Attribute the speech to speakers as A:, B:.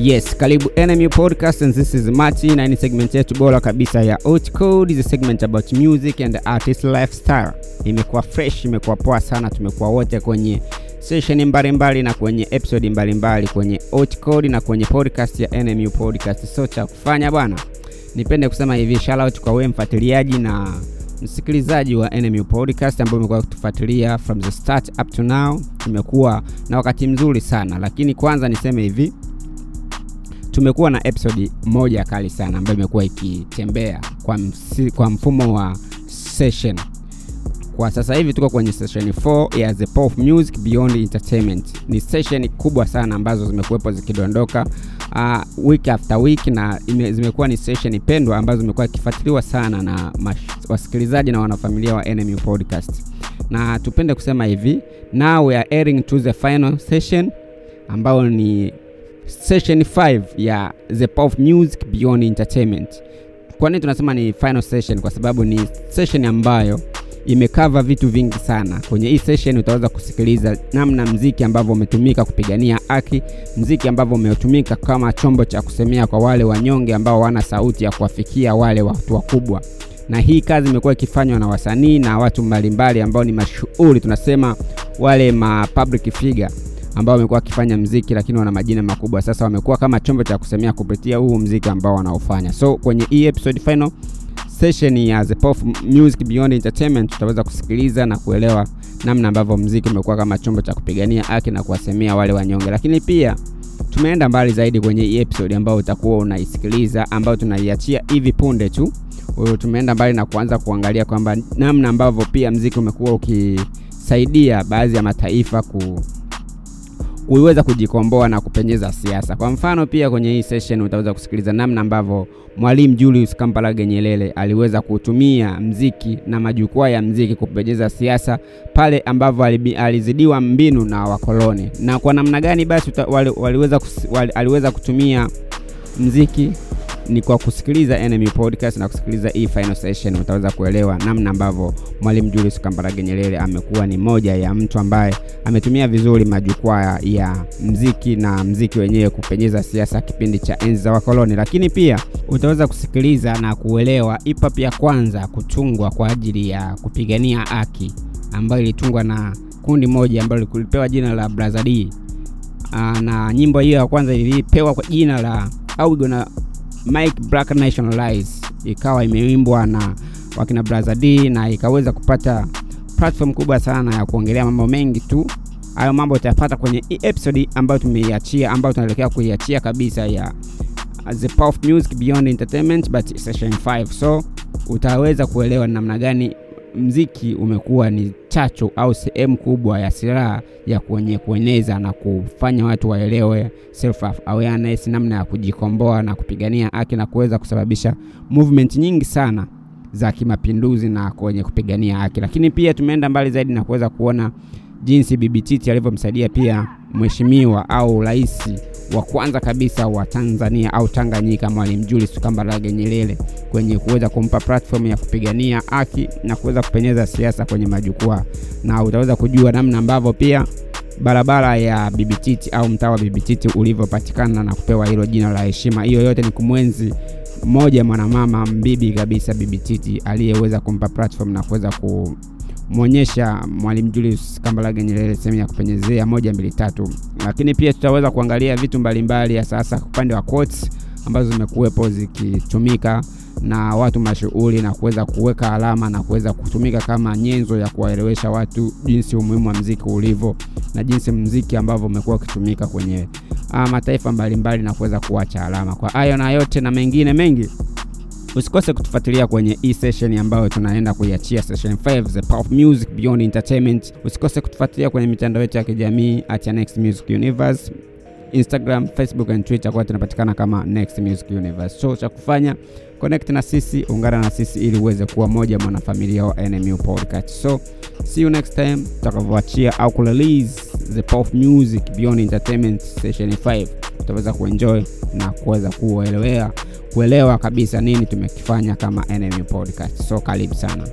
A: Yes, karibu NMU Podcast and this is Martin na ni segment yetu bora kabisa ya Outcode, is a segment about music and artist lifestyle. Imekuwa fresh, imekuwa poa sana, tumekuwa wote kwenye sesheni mbalimbali na kwenye episode mbalimbali kwenye Outcode na kwenye podcast ya NMU Podcast. So cha kufanya bwana, nipende kusema hivi, shout out kwa wewe mfuatiliaji na msikilizaji wa NMU Podcast ambao umekuwa kutufuatilia from the start up to now. Tumekuwa na wakati mzuri sana, lakini kwanza niseme hivi tumekuwa na episodi moja kali sana ambayo imekuwa ikitembea kwa, kwa mfumo wa session. Kwa sasa hivi tuko kwenye session 4 ya the pop music beyond entertainment. Ni session kubwa sana ambazo zimekuwepo zikidondoka uh, week after week na ime, zimekuwa ni session pendwa ambazo zimekuwa ikifuatiliwa sana na wasikilizaji na wanafamilia wa NMU podcast. Na tupende kusema hivi now we are airing to the final session ambayo ni session 5 ya the pop music beyond entertainment. Kwa nini tunasema ni final session? Kwa sababu ni session ambayo imekava vitu vingi sana. Kwenye hii session utaweza kusikiliza namna mziki ambavyo umetumika kupigania haki mziki ambavyo umetumika kama chombo cha kusemea kwa wale wanyonge ambao wana sauti ya kuwafikia wale watu wakubwa. Na hii kazi imekuwa ikifanywa na wasanii na watu mbalimbali ambao ni mashuhuri tunasema wale ma public figure ambao wamekuwa wakifanya mziki lakini wana majina makubwa. Sasa wamekuwa kama chombo cha kusemea kupitia huu mziki ambao wanaofanya so kwenye hii episode final session ya the pop music beyond entertainment tutaweza kusikiliza na kuelewa namna ambavyo mziki umekuwa kama chombo cha kupigania haki na kuwasemea wale wanyonge. Lakini pia tumeenda mbali zaidi kwenye hii episode ambayo utakuwa unaisikiliza ambayo tunaiachia hivi punde tu. Tumeenda mbali na kuanza kuangalia kwamba namna ambavyo pia mziki umekuwa ukisaidia baadhi ya mataifa ku kuiweza kujikomboa na kupenyeza siasa. Kwa mfano, pia kwenye hii session utaweza kusikiliza namna ambavyo Mwalimu Julius Kambarage Nyerere aliweza kutumia mziki na majukwaa ya mziki kupenyeza siasa pale ambavyo alizidiwa mbinu na wakoloni, na kwa namna gani basi wali, waliweza, wali, aliweza kutumia mziki ni kwa kusikiliza NMU podcast na kusikiliza hii final session utaweza kuelewa namna ambavyo Mwalimu Julius Kambarage Nyerere amekuwa ni moja ya mtu ambaye ametumia vizuri majukwaa ya mziki na mziki wenyewe kupenyeza siasa kipindi cha enzi za wakoloni, lakini pia utaweza kusikiliza na kuelewa hip ya kwanza kutungwa kwa ajili ya kupigania haki ambayo ilitungwa na kundi moja ambalo lilipewa jina la Brother na nyimbo hiyo ya kwanza ilipewa kwa jina la au Mike Black Nationalize ikawa imeimbwa na wakina Brother D na ikaweza kupata platform kubwa sana ya kuongelea mambo mengi tu. Hayo mambo utayapata kwenye episode ambayo tumeiachia, ambayo tunaelekea kuiachia kabisa ya The Pop Music Beyond Entertainment but session 5. So utaweza kuelewa namna gani mziki umekuwa ni chacho au sehemu kubwa ya silaha ya kwenye kueneza na kufanya watu waelewe self awareness, namna ya kujikomboa na kupigania haki na kuweza kusababisha movement nyingi sana za kimapinduzi na kwenye kupigania haki. Lakini pia tumeenda mbali zaidi na kuweza kuona jinsi Bibi Titi alivyomsaidia pia mheshimiwa au rais wa kwanza kabisa wa Tanzania au Tanganyika, Mwalimu Julius Kambarage Nyerere kwenye kuweza kumpa platform ya kupigania haki na kuweza kupenyeza siasa kwenye majukwaa, na utaweza kujua namna ambavyo pia barabara ya Bibi Titi au mtaa wa Bibi Titi ulivyopatikana na kupewa hilo jina la heshima. Hiyo yote ni kumwenzi mmoja mwanamama mbibi kabisa, Bibi Titi aliyeweza kumpa platform na kuweza ku mwonyesha Mwalimu Julius Kambarage Nyerere sehemu ya kupenyezea moja mbili tatu, lakini pia tutaweza kuangalia vitu mbalimbali ya sasa upande wa quotes ambazo zimekuwepo zikitumika na watu mashuhuri na kuweza kuweka alama na kuweza kutumika kama nyenzo ya kuwaelewesha watu jinsi umuhimu wa mziki ulivyo na jinsi mziki ambavyo umekuwa ukitumika kwenye uh, mataifa mbalimbali na kuweza kuacha alama. Kwa hayo na yote na mengine mengi usikose kutufuatilia kwenye hii session ambayo tunaenda kuiachia session 5 the pop music beyond entertainment. Usikose kutufuatilia kwenye mitandao yetu ya kijamii at next music universe. Instagram facebook and twitter kwa tunapatikana kama next music universe. So cha kufanya connect na sisi ungana na sisi ili uweze kuwa moja mwanafamilia wa nmu podcast. So see you next time tutakavyoachia au kurelease the pop music beyond entertainment session 5 utaweza kuenjoy na kuweza kuelewa kuelewa kabisa nini tumekifanya kama NMU podcast. So karibu sana.